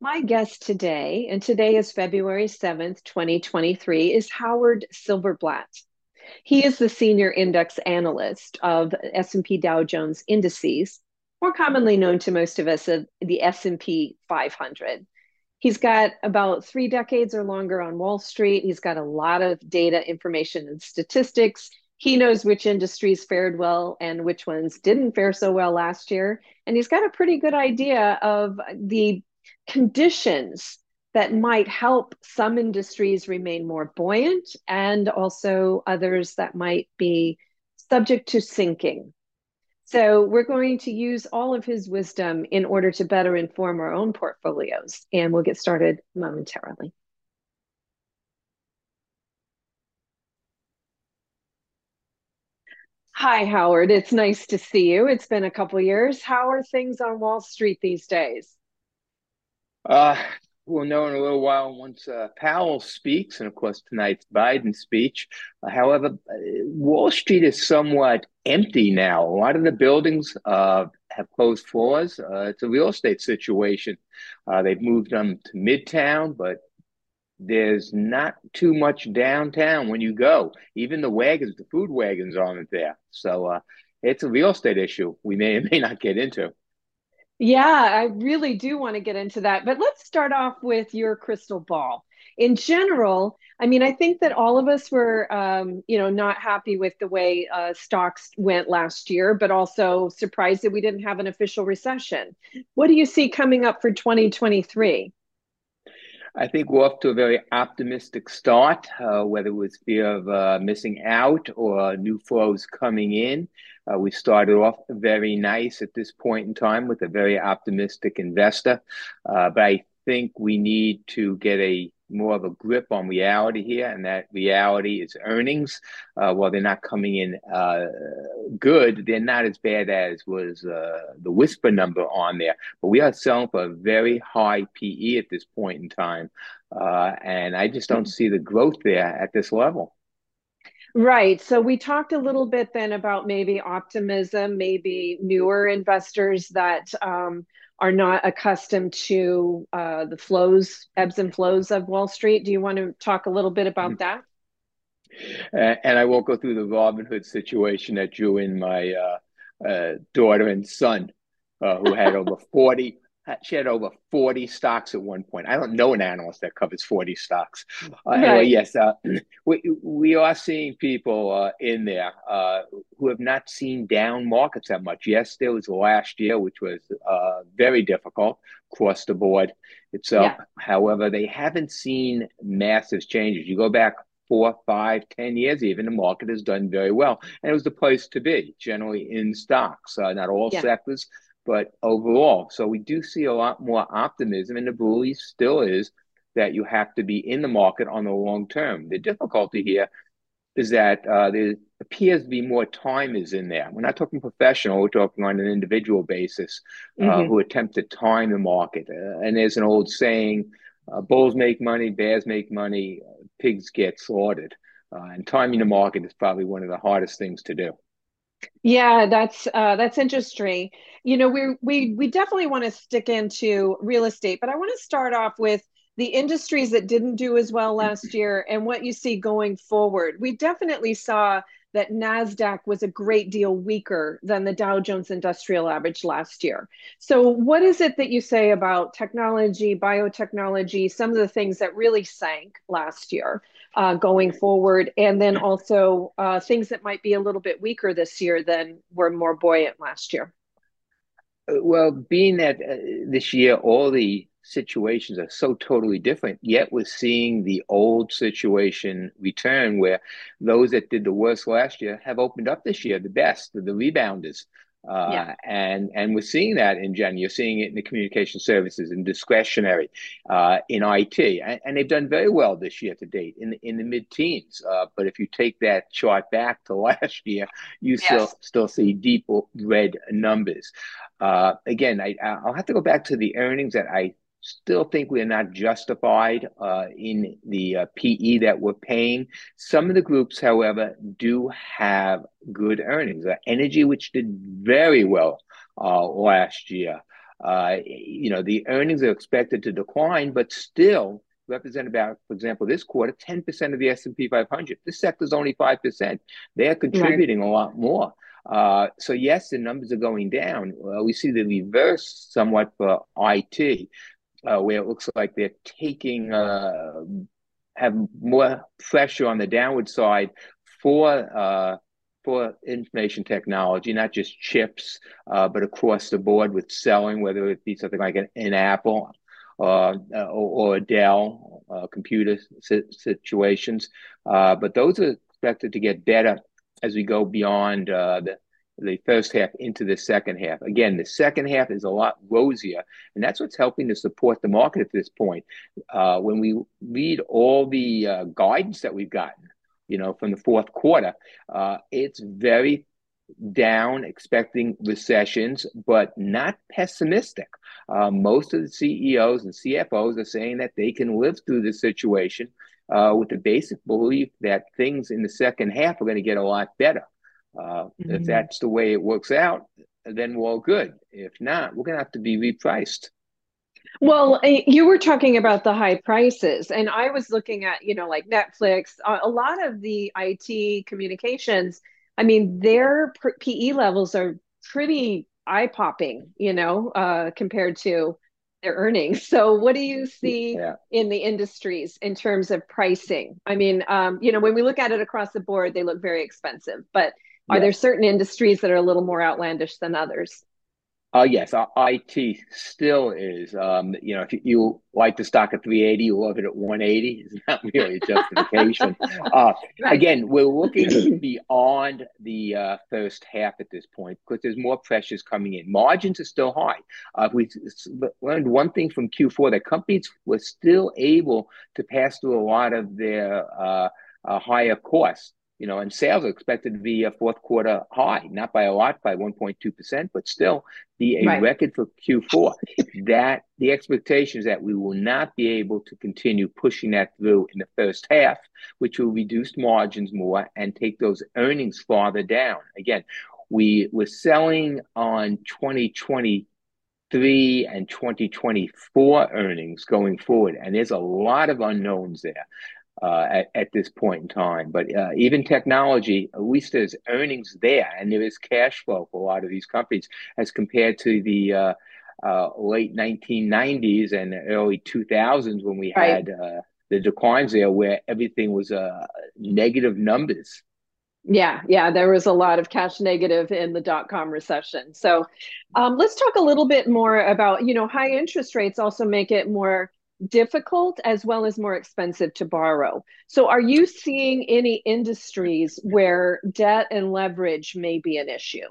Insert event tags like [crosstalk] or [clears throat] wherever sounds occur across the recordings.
My guest today, and today is February 7th, 2023, is Howard Silverblatt. He is the senior index analyst of S&P Dow Jones Indices, more commonly known to most of us as the S&P 500. He's got about three decades or longer on Wall Street. He's got a lot of data, information, and statistics. He knows which industries fared well and which ones didn't fare so well last year. And he's got a pretty good idea of the conditions that might help some industries remain more buoyant and also others that might be subject to sinking. So, we're going to use all of his wisdom in order to better inform our own portfolios, and we'll get started momentarily. Hi, Howard. It's nice to see you. It's been a couple years. How are things on Wall Street these days? Uh, we'll know in a little while once uh, Powell speaks, and of course tonight's Biden speech. Uh, however, uh, Wall Street is somewhat empty now. A lot of the buildings uh, have closed floors. Uh, it's a real estate situation. they've moved them to Midtown, but there's not too much downtown when you go. Even the wagons, the food wagons aren't there. So it's a real estate issue we may or may not get into. Yeah, I really do want to get into that. But let's start off with your crystal ball. In general, I mean, I think that all of us were, um, you know, not happy with the way uh, stocks went last year, but also surprised that we didn't have an official recession. What do you see coming up for 2023? I think we're off to a very optimistic start, uh, whether it was fear of uh, missing out or new flows coming in. Uh, we started off very nice at this point in time with a very optimistic investor, uh, but I think we need to get a more of a grip on reality here, and that reality is earnings. Uh, while they're not coming in uh, good, they're not as bad as was uh, the whisper number on there. But we are selling for a very high PE at this point in time, uh, and I just don't see the growth there at this level. Right. So we talked a little bit then about maybe optimism, maybe newer investors that um, are not accustomed to uh, the flows, ebbs and flows of Wall Street. Do you want to talk a little bit about mm-hmm. that? Uh, and I won't go through the Robinhood situation that drew in my uh, uh daughter and son, uh, who had over 40 she had over 40 stocks at one point. I don't know an analyst that covers 40 stocks. Uh, right. Anyway, yes, uh, we, we are seeing people uh, in there uh, who have not seen down markets that much. Yes, there was last year, which was uh, very difficult across the board itself. Yeah. However, they haven't seen massive changes. You go back four, five, ten years, even the market has done very well, and it was the place to be. Generally in stocks, uh, not all yeah. sectors, but overall. So we do see a lot more optimism, and the belief still is that you have to be in the market on the long term. The difficulty here is that uh, there appears to be more time is in there. We're not talking professional, we're talking on an individual basis uh, mm-hmm. who attempt to time the market. Uh, and there's an old saying uh, bulls make money, bears make money, pigs get slaughtered. Uh, and timing the market is probably one of the hardest things to do. Yeah, that's uh, that's interesting. You know, we we we definitely want to stick into real estate, but I want to start off with the industries that didn't do as well last year and what you see going forward. We definitely saw that NASDAQ was a great deal weaker than the Dow Jones Industrial Average last year. So, what is it that you say about technology, biotechnology, some of the things that really sank last year uh, going forward, and then also uh, things that might be a little bit weaker this year than were more buoyant last year? Well, being that uh, this year all the situations are so totally different, yet we're seeing the old situation return where those that did the worst last year have opened up this year the best, the rebounders. Uh, yeah. and and we're seeing that in Jen. You're seeing it in the communication services, in discretionary, uh, in IT, and, and, they've done very well this year to date in the, in the mid teens. Uh, but if you take that chart back to [laughs] last year, you yes. still still see deep red numbers. Uh, again, I, I'll have to go back to the earnings that I still think we're not justified uh, in the uh, PE that we're paying. Some of the groups, however, do have good earnings. Uh, energy, which did very well uh, last year. Uh, you know, the earnings are expected to decline, but still represent about, for example, this quarter, 10% of the S&P 500. This sector is only 5%. They are contributing right. a lot more. Uh, so yes, the numbers are going down. Uh, we see the reverse somewhat for IT, uh, where it looks like they're taking uh, have more pressure on the downward side for uh, for information technology, not just chips, uh, but across the board with selling, whether it be something like an, an Apple uh, or, or, Dell uh, computer situations. Uh, but those are expected to get better as we go beyond uh, the the first half into the second half. Again, the second half is a lot rosier, and that's what's helping to support the market at this point. Uh, when we read all the uh, guidance that we've gotten, you know, from the fourth quarter, uh, it's very down, expecting recessions, but not pessimistic. Uh, most of the CEOs and CFOs are saying that they can live through this situation uh, with the basic belief that things in the second half are going to get a lot better. Uh, mm-hmm. If that's the way it works out, then well, good. If not, we're going to have to be repriced. Well, eh, you were talking about the high prices, and I was looking at, you know, like Netflix, a lot of the IT communications. I mean, their PE levels are pretty eye popping, you know, uh, compared to their earnings. So, what do you see yeah. in the industries in terms of pricing? I mean, um, you know, when we look at it across the board, they look very expensive, but are there certain industries that are a little more outlandish than others? Uh, yes, uh, IT still is. Um, you know, if you like the stock at 380, you love it at 180. It's not [laughs] really a justification. uh. Again, we're looking [clears throat] beyond the uh, first half at this point because there's more pressures coming in. Margins are still high. Uh, we learned one thing from Q4 that companies were still able to pass through a lot of their uh, uh, higher costs you know, and sales are expected to be a fourth quarter high, not by a lot, by 1.2%, but still be a right. record for Q4. that the expectation is that we will not be able to continue pushing that through in the first half, which will reduce margins more and take those earnings farther down. Again, we were selling on 2023 and 2024 earnings going forward, and there's a lot of unknowns there uh, at, at, this point in time. But uh, even technology, at least there's earnings there and there is cash flow for a lot of these companies as compared to the uh, uh late 1990s and early 2000s when we had uh, the declines there where everything was uh, negative numbers. Yeah, yeah, there was a lot of cash negative in the dot com recession. So um, let's talk a little bit more about, you know, high interest rates also make it more difficult as well as more expensive to borrow. So, are you seeing any industries where debt and leverage may be an issue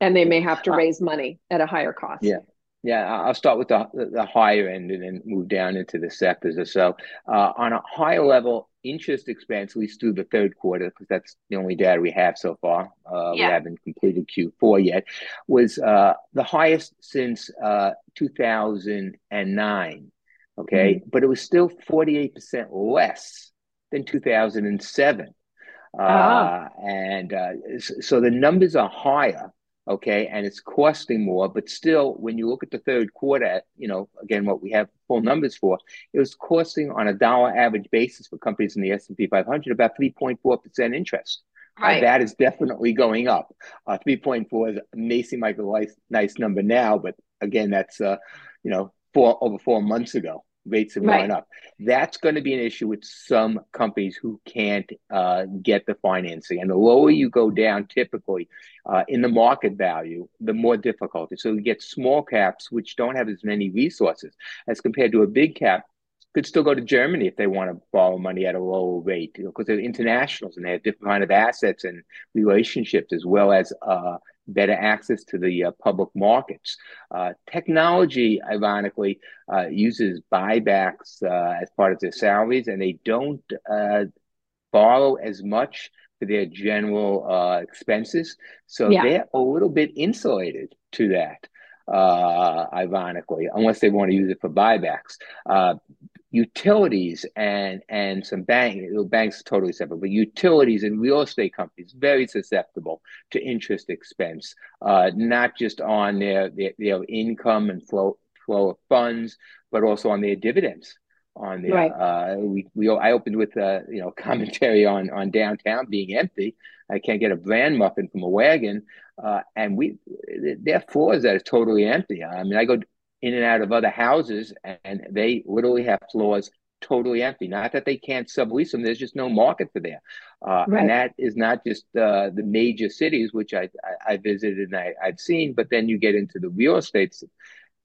and they may have to uh, raise money at a higher cost? Yeah. Yeah, I'll start with the, the higher end and then move down into the sectors or so. Uh, on a higher level, interest expense, at least through the third quarter, because that's the only data we have so far. Uh, yeah. We haven't completed Q4 yet. Was uh, the highest since uh, 2009 okay mm-hmm. but it was still 48% less than 2007 ah. uh, and uh, so the numbers are higher okay and it's costing more but still when you look at the third quarter you know again what we have full numbers for it was costing on a dollar average basis for companies in the s&p 500 about 3.4% interest uh, right. Uh, that is definitely going up. Uh, 3.4 is may seem like a nice, nice number now, but again, that's uh, you know four over four months ago. Rates have right. gone up. That's going to be an issue with some companies who can't uh, get the financing. And the lower you go down, typically uh, in the market value, the more difficulty. So you get small caps, which don't have as many resources as compared to a big cap could still go to Germany if they want to borrow money at a lower rate because you know, they're internationals and they have different kind of assets and relationships as well as uh, better access to the uh, public markets. Uh, technology, ironically, uh, uses buybacks uh, as part of their salaries, and they don't uh, borrow as much for their general uh, expenses. So yeah. they're a little bit insulated to that, ironically, unless they want to use it for buybacks utilities and and some bank banks totally separate, but utilities and real estate companies very susceptible to interest expense, uh, not just on their, their, their income and flow flow of funds, but also on their dividends. On their, right. uh, we, we I opened with a you know [laughs] commentary on on downtown being empty. I can't get a bran muffin from a wagon, uh, and we their floors that are totally empty. I mean, I go in and out of other houses, and they literally have floors totally empty. Not that they can't sublease them; there's just no market for there. Uh, right. And that is not just uh, the major cities, which I, I, I visited and I, have seen, but then you get into the real estate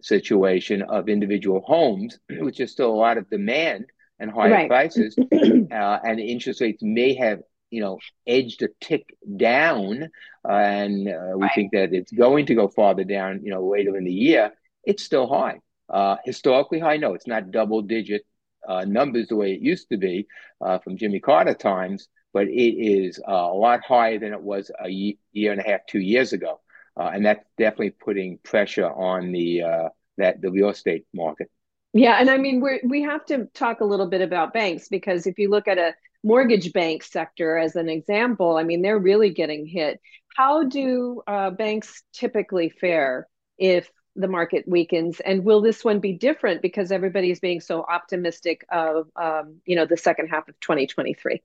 situation of individual homes, [clears throat] which is still a lot of demand and higher right. prices, [clears throat] uh, and interest rates may have you know edged a tick down, uh, and uh, we right. think that it's going to go farther down, you know, later in the year it's still high. Uh, historically high, no, it's not double digit uh, numbers the way it used to be uh, from Jimmy Carter times, but it is uh, a lot higher than it was a year and a half, two years ago, uh, and that's definitely putting pressure on the uh, that the real estate market. Yeah, and I mean we we have to talk a little bit about banks because if you look at a mortgage bank sector as an example, I mean they're really getting hit. How do uh, banks typically fare if the market weakens? And will this one be different because everybody is being so optimistic of um, you know the second half of 2023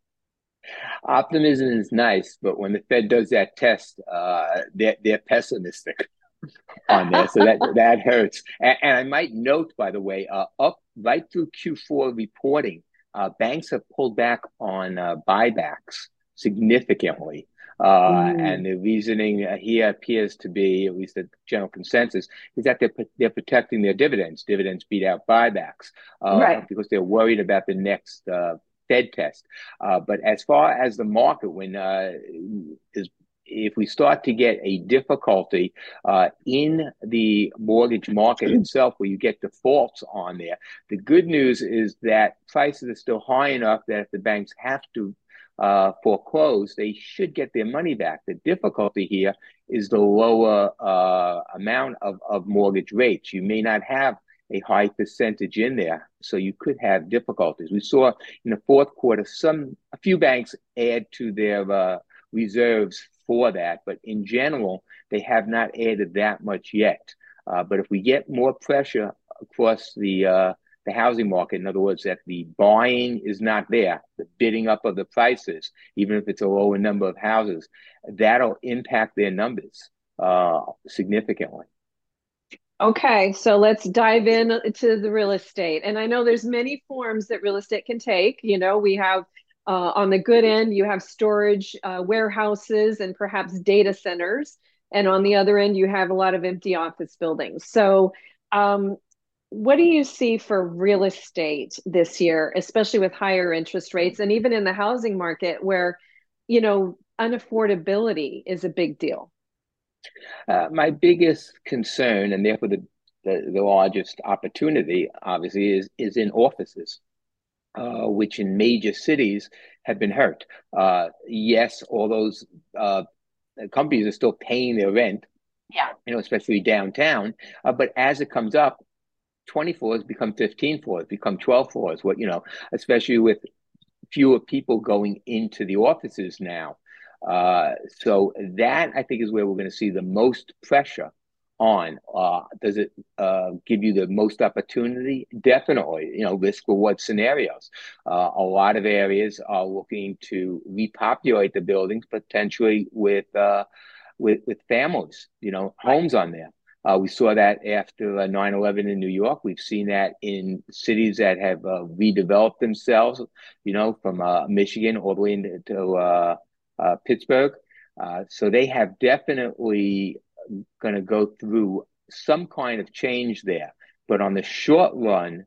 optimism is nice but when the fed does that test uh, they're, they're pessimistic [laughs] on there so that that hurts. And, and, i might note by the way uh, up right through q4 reporting uh, banks have pulled back on uh, buybacks significantly uh, mm. And the reasoning here appears to be, at least the general consensus, is that they're they're protecting their dividends. Dividends beat out buybacks uh, right. because they're worried about the next uh, Fed test. Uh, but as far as the market, when uh, is if we start to get a difficulty uh, in the mortgage market [clears throat] itself, where you get defaults on there, the good news is that prices are still high enough that if the banks have to uh, foreclose, they should get their money back. The difficulty here is the lower uh, amount of, of mortgage rates. You may not have a high percentage in there, so you could have difficulties. We saw in the fourth quarter some a few banks add to their uh, reserves for that, but in general, they have not added that much yet. Uh, but if we get more pressure across the uh, the housing market. In other words, that the buying is not there, the bidding up of the prices, even if it's a lower number of houses, that'll impact their numbers uh, significantly. Okay, so let's dive in to the real estate. And I know there's many forms that real estate can take. You know, we have uh, on the good end, you have storage uh, warehouses and perhaps data centers. And on the other end, you have a lot of empty office buildings. So, um, what do you see for real estate this year, especially with higher interest rates and even in the housing market where, you know, unaffordability is a big deal? Uh, my biggest concern, and therefore the, the, the, largest opportunity, obviously, is, is in offices, uh, which in major cities have been hurt. Uh, yes, all those uh, companies are still paying their rent, yeah, you know, especially downtown. Uh, but as it comes up, 20 floors become 15 floors, become 12 floors. What you know, especially with fewer people going into the offices now. Uh, so that I think is where we're going to see the most pressure on. Uh, does it uh, give you the most opportunity? Definitely. You know, risk reward scenarios. Uh, a lot of areas are looking to repopulate the buildings potentially with uh, with with families. You know, homes on there. Uh, we saw that after uh, 9 11 in New York. We've seen that in cities that have uh, redeveloped themselves, you know, from uh, Michigan all the way into uh, uh, Pittsburgh. so they have definitely going to go through some kind of change there. But on the short run,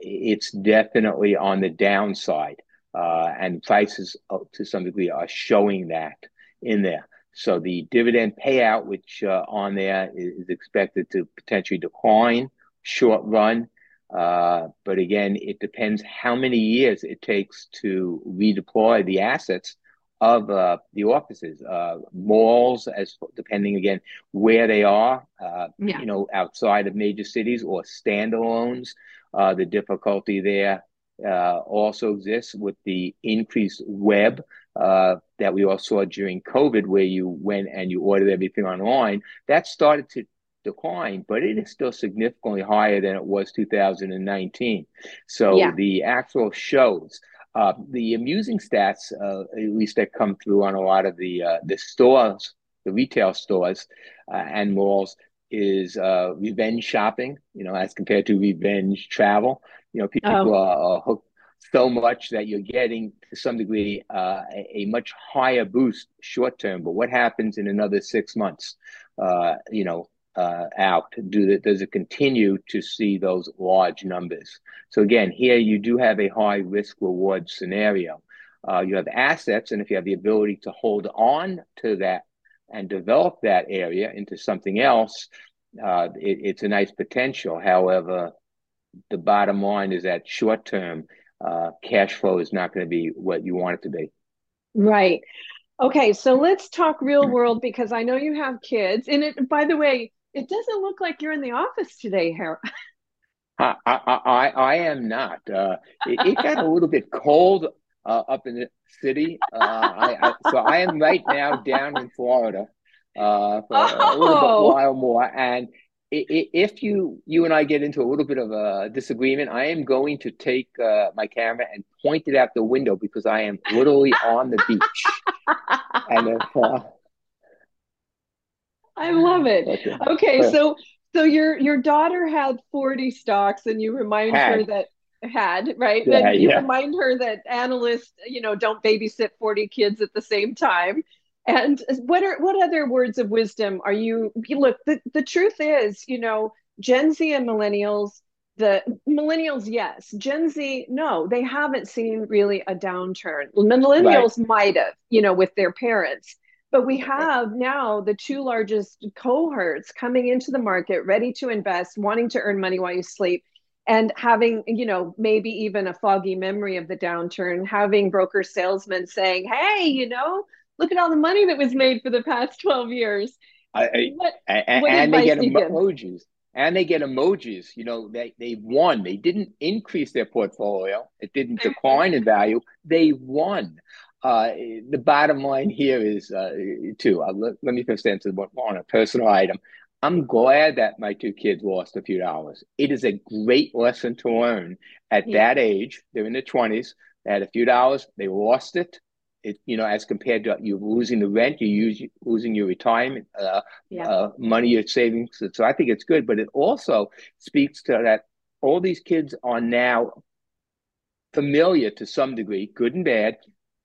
it's definitely on the downside. and prices, to some degree, are showing that in there. So the dividend payout, which uh, on there is expected to potentially decline short run. Uh, but again, it depends how many years it takes to redeploy the assets of uh, the offices, uh, malls, as depending again where they are, uh, yeah. you know, outside of major cities or standalones. Uh, the difficulty there uh, also exists with the increased web uh, that we all saw during COVID, where you went and you ordered everything online. That started to decline, but it is still significantly higher than it was 2019. So yeah. the actual shows uh, the amusing stats, uh, at least that come through on a lot of the uh, the stores, the retail stores uh, and malls, is uh, revenge shopping. You know, as compared to revenge travel. You know, people oh. are, hooked so much that you're getting to some degree uh, a, a, much higher boost short term. But what happens in another six months? you know, uh, out? Do that? does it continue to see those large numbers? So again, here you do have a high risk reward scenario. Uh, you have assets, and if you have the ability to hold on to that and develop that area into something else, uh, it, it's a nice potential. However, the bottom line is that short term uh, cash flow is not going to be what you want it to be. Right. Okay, so let's talk real world because I know you have kids. And it, by the way, it doesn't look like you're in the office today, Harold. [laughs] I, I, I, am not. Uh, it, it, got a little bit cold uh, up in the city. Uh, I, I, so I am right now down in Florida uh, for oh. a little bit oh. while more. And if you you and I get into a little bit of a disagreement, I am going to take uh, my camera and point it out the window because I am literally [laughs] on the beach. and if, uh, I love it. Okay. okay, so so your your daughter had 40 stocks and you remind had. her that had, right? Yeah, and you yeah. remind her that analysts, you know, don't babysit 40 kids at the same time. And what are what other words of wisdom are you look, the, the truth is, you know, Gen Z and millennials, the millennials, yes. Gen Z, no, they haven't seen really a downturn. Millennials right. might have, you know, with their parents but we have now the two largest cohorts coming into the market, ready to invest, wanting to earn money while you sleep, and having, you know, maybe even a foggy memory of the downturn, having broker salesmen saying, hey, you know, look at all the money that was made for the past 12 years. I, what, and, what and they get emojis. And they get emojis. You know, they, they won. They didn't increase their portfolio. It didn't decline in value. They won uh, the bottom line here is uh, too. Uh, let, let, me first answer one on a personal item. I'm glad that my two kids lost a few dollars. It is a great lesson to learn at yeah. that age. They're in their twenties. They had a few dollars. They lost it. It, you know, as compared to you losing the rent, you use losing your retirement uh, yeah. uh, money, your savings. So I think it's good, but it also speaks to that all these kids are now familiar to some degree, good and bad,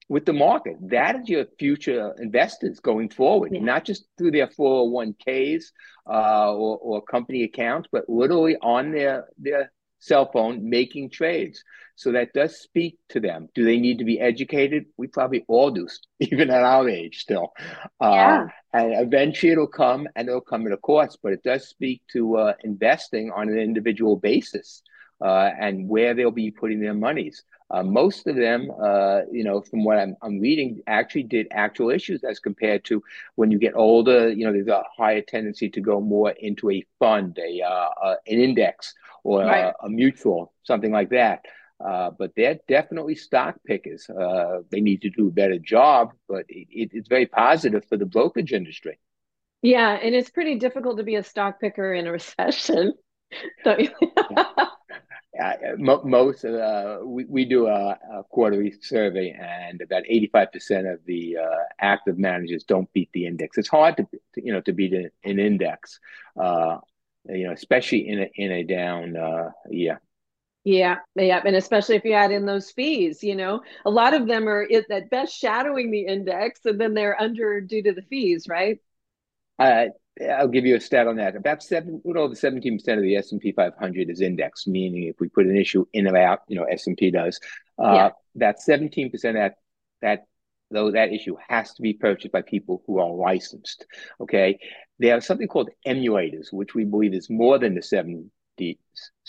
with the market. That is your future investors going forward, yeah. not just through their 401ks uh, or, or company accounts, but literally on their, their cell phone making trades. So that does speak to them. Do they need to be educated? We probably all do, [laughs] even at our age still. Uh, yeah. and eventually it'll come and it'll come at a cost, but it does speak to uh, investing on an individual basis uh, and where they'll be putting their monies. Uh, most of them, uh, you know, from what I'm, I'm reading, actually did actual issues as compared to when you get older. You know, there's a higher tendency to go more into a fund, a uh, uh an index, or right. a, a, mutual, something like that. Uh, but they're definitely stock pickers. Uh, they need to do a better job, but it, it's very positive for the brokerage industry. Yeah, and it's pretty difficult to be a stock picker in a recession. [laughs] most uh, we, we do a, a, quarterly survey and about 85% of the uh, active managers don't beat the index it's hard to, to you know to beat an, an index uh, you know especially in a in a down uh, year yeah, yeah, and especially if you add in those fees, you know, a lot of them are at best shadowing the index, and then they're under due to the fees, right? Uh, I'll give you a stat on that. About seven, little over seventeen percent of the S and P 500 is indexed, meaning if we put an issue in or out, you know, S and P does. Uh, yeah. That seventeen percent that that though that issue has to be purchased by people who are licensed. Okay, they have something called emulators, which we believe is more than the 70,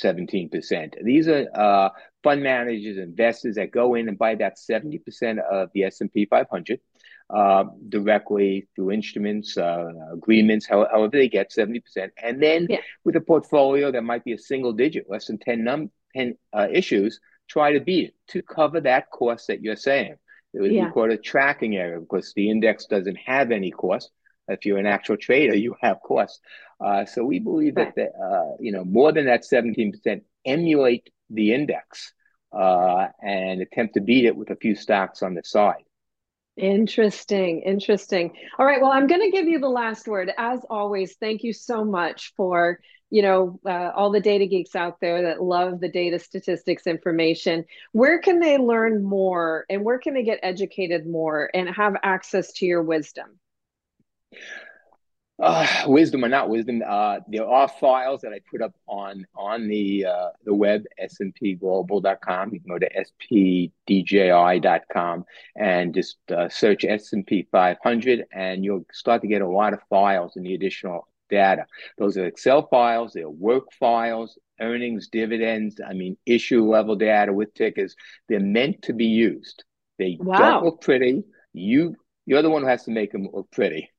17%. These are uh, fund managers, investors that go in and buy that 70% of the S&P 500. uh, directly through instruments, uh, agreements, however they get 70%. And then yeah. with a portfolio that might be a single digit, less than 10, num- 10 uh, issues, try to beat it to cover that cost that you're saying. It would yeah. be called a tracking error because the index doesn't have any cost. If you're an actual trader, you have cost. Uh, so we believe that the, uh, you know more than that 17% emulate the index uh, and attempt to beat it with a few stocks on the side. Interesting, interesting. All right, well, I'm going to give you the last word. As always, thank you so much for you know uh, all the data geeks out there that love the data statistics information where can they learn more and where can they get educated more and have access to your wisdom uh, wisdom or not wisdom, uh, there are files that I put up on on the uh, the web, spglobal.com. You can go to spdji.com and just uh, search S&P 500 and you'll start to get a lot of files and the additional data. Those are Excel files, they're work files, earnings, dividends, I mean, issue level data with tickers. They're meant to be used. They wow. don't look pretty. You, you're the one who has to make them look pretty.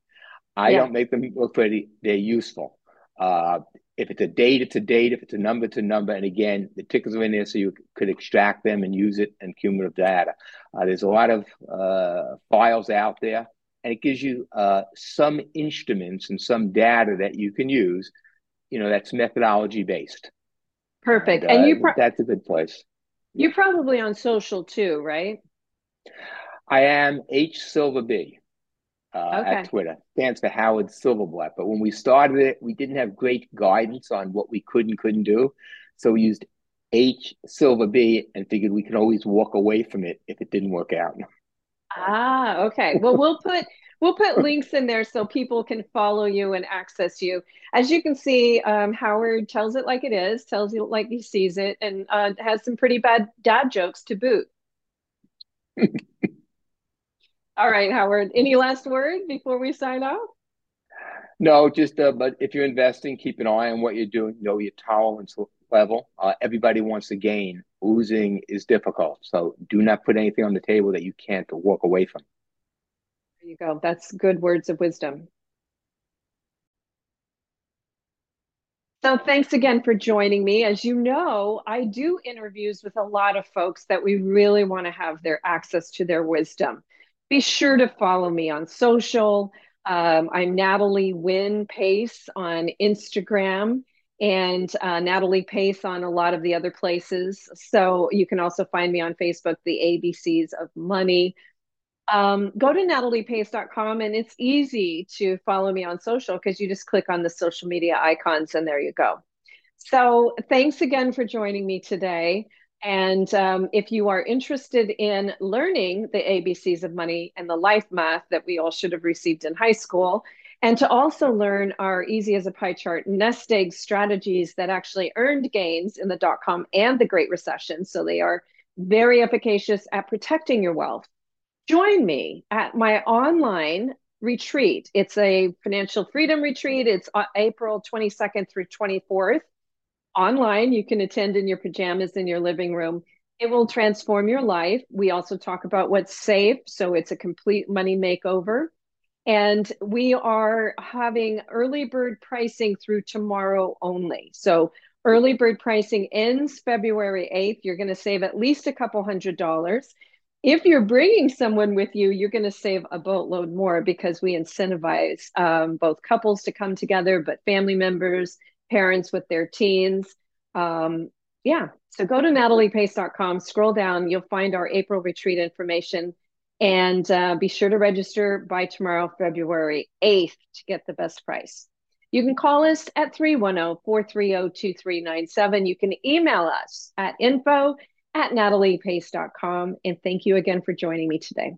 I yeah. don't make them look pretty. They're useful. Uh, if it's a date, it's a date. If it's a number, it's a number. And again, the tickers are in there so you could extract them and use it in cumulative data. Uh, there's a lot of uh, files out there, and it gives you uh, some instruments and some data that you can use. You know, that's methodology based. Perfect. And, and you pro- that's a good place. You're probably on social too, right? I am H Silver B uh, okay. at Twitter. Stands for Howard Silverblatt. But when we started it, we didn't have great guidance on what we could and couldn't do. So we used H Silver B and figured we could always walk away from it if it didn't work out. Ah, okay. Well, we'll [laughs] put we'll put links in there so people can follow you and access you. As you can see, um, Howard tells it like it is, tells you like he sees it, and uh, has some pretty bad dad jokes to boot. [laughs] All right, Howard. Any last word before we sign off? No, just uh, but if you're investing, keep an eye on what you're doing. Know your tolerance level. Uh, everybody wants to gain. Losing is difficult, so do not put anything on the table that you can't walk away from. There you go. That's good words of wisdom. So thanks again for joining me. As you know, I do interviews with a lot of folks that we really want to have their access to their wisdom be sure to follow me on social. Um, I'm Natalie Wynn Pace on Instagram and uh, Natalie Pace on a lot of the other places. So you can also find me on Facebook, the ABCs of Money. Um, go to nataliepace.com and it's easy to follow me on social because you just click on the social media icons and there you go. So thanks again for joining me today. And um, if you are interested in learning the ABCs of money and the life math that we all should have received in high school, and to also learn our easy as a pie chart nest egg strategies that actually earned gains in the dot com and the Great Recession. So they are very efficacious at protecting your wealth. Join me at my online retreat. It's a financial freedom retreat. It's uh, April 22nd through 24th online. You can attend in your pajamas in your living room. It will transform your life. We also talk about what's safe. So it's a complete money makeover. And we are having early bird pricing through tomorrow only. So early bird pricing ends February 8th. You're going to save at least a couple hundred dollars. If you're bringing someone with you, you're going to save a boatload more because we incentivize um, both couples to come together, but family members, parents with their teens. Um, yeah, so go to nataliepace.com, scroll down, you'll find our April retreat information, and uh, be sure to register by tomorrow, February 8th, to get the best price. You can call us at 310 430 2397. You can email us at info at nataliepace.com. And thank you again for joining me today.